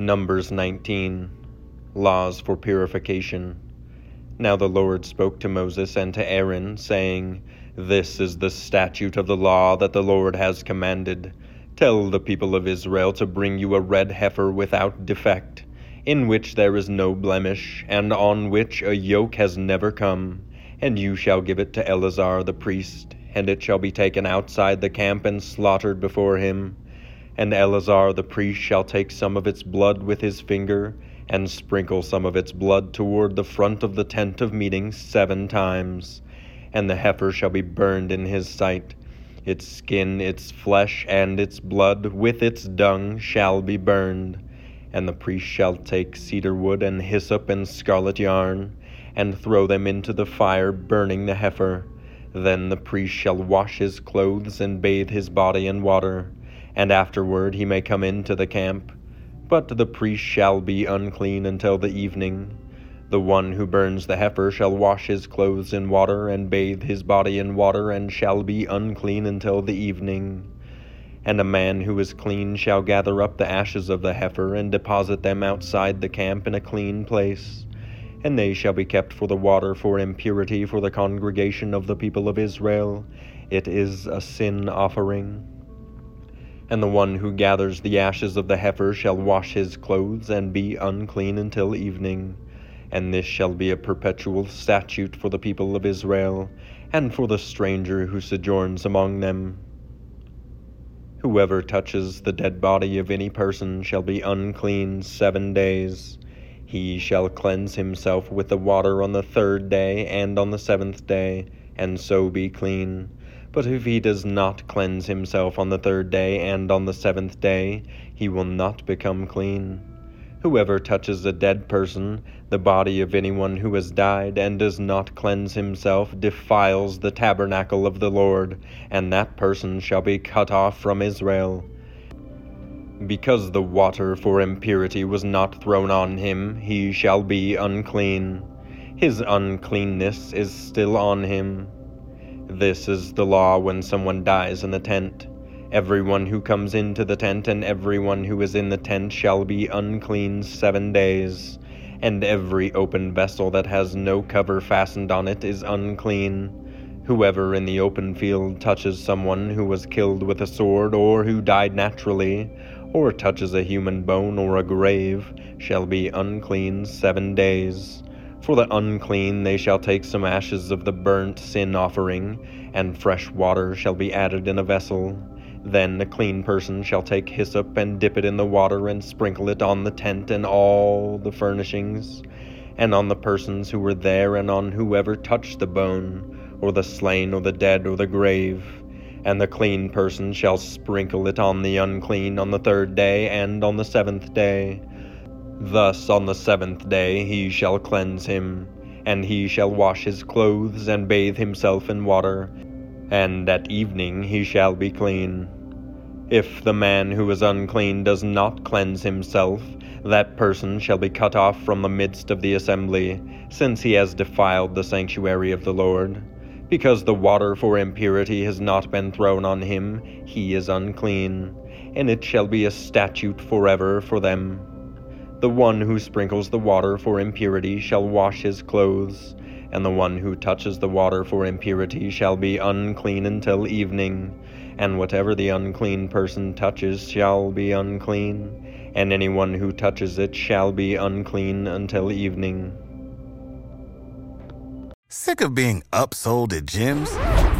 Numbers 19 Laws for Purification. Now the Lord spoke to Moses and to Aaron, saying, This is the statute of the law that the Lord has commanded. Tell the people of Israel to bring you a red heifer without defect, in which there is no blemish, and on which a yoke has never come. And you shall give it to Eleazar the priest, and it shall be taken outside the camp and slaughtered before him. And Eleazar the priest shall take some of its blood with his finger, and sprinkle some of its blood toward the front of the tent of meeting seven times. And the heifer shall be burned in his sight. Its skin, its flesh, and its blood, with its dung, shall be burned. And the priest shall take cedar wood and hyssop and scarlet yarn, and throw them into the fire, burning the heifer. Then the priest shall wash his clothes and bathe his body in water and afterward he may come into the camp. But the priest shall be unclean until the evening. The one who burns the heifer shall wash his clothes in water, and bathe his body in water, and shall be unclean until the evening. And a man who is clean shall gather up the ashes of the heifer, and deposit them outside the camp in a clean place. And they shall be kept for the water for impurity for the congregation of the people of Israel. It is a sin offering. And the one who gathers the ashes of the heifer shall wash his clothes and be unclean until evening. And this shall be a perpetual statute for the people of Israel, and for the stranger who sojourns among them. Whoever touches the dead body of any person shall be unclean seven days. He shall cleanse himself with the water on the third day and on the seventh day, and so be clean. But if he does not cleanse himself on the third day and on the seventh day, he will not become clean. Whoever touches a dead person, the body of anyone who has died, and does not cleanse himself, defiles the tabernacle of the Lord, and that person shall be cut off from Israel. Because the water for impurity was not thrown on him, he shall be unclean. His uncleanness is still on him. This is the law when someone dies in the tent. Everyone who comes into the tent and everyone who is in the tent shall be unclean seven days. And every open vessel that has no cover fastened on it is unclean. Whoever in the open field touches someone who was killed with a sword or who died naturally, or touches a human bone or a grave, shall be unclean seven days. For the unclean they shall take some ashes of the burnt sin offering, and fresh water shall be added in a vessel. Then the clean person shall take hyssop and dip it in the water and sprinkle it on the tent and all the furnishings, and on the persons who were there and on whoever touched the bone, or the slain or the dead or the grave. And the clean person shall sprinkle it on the unclean on the third day and on the seventh day. Thus on the seventh day he shall cleanse him, and he shall wash his clothes and bathe himself in water, and at evening he shall be clean. If the man who is unclean does not cleanse himself, that person shall be cut off from the midst of the assembly, since he has defiled the sanctuary of the Lord. Because the water for impurity has not been thrown on him, he is unclean, and it shall be a statute forever for them. The one who sprinkles the water for impurity shall wash his clothes, and the one who touches the water for impurity shall be unclean until evening, and whatever the unclean person touches shall be unclean and anyone who touches it shall be unclean until evening. Sick of being upsold at gyms?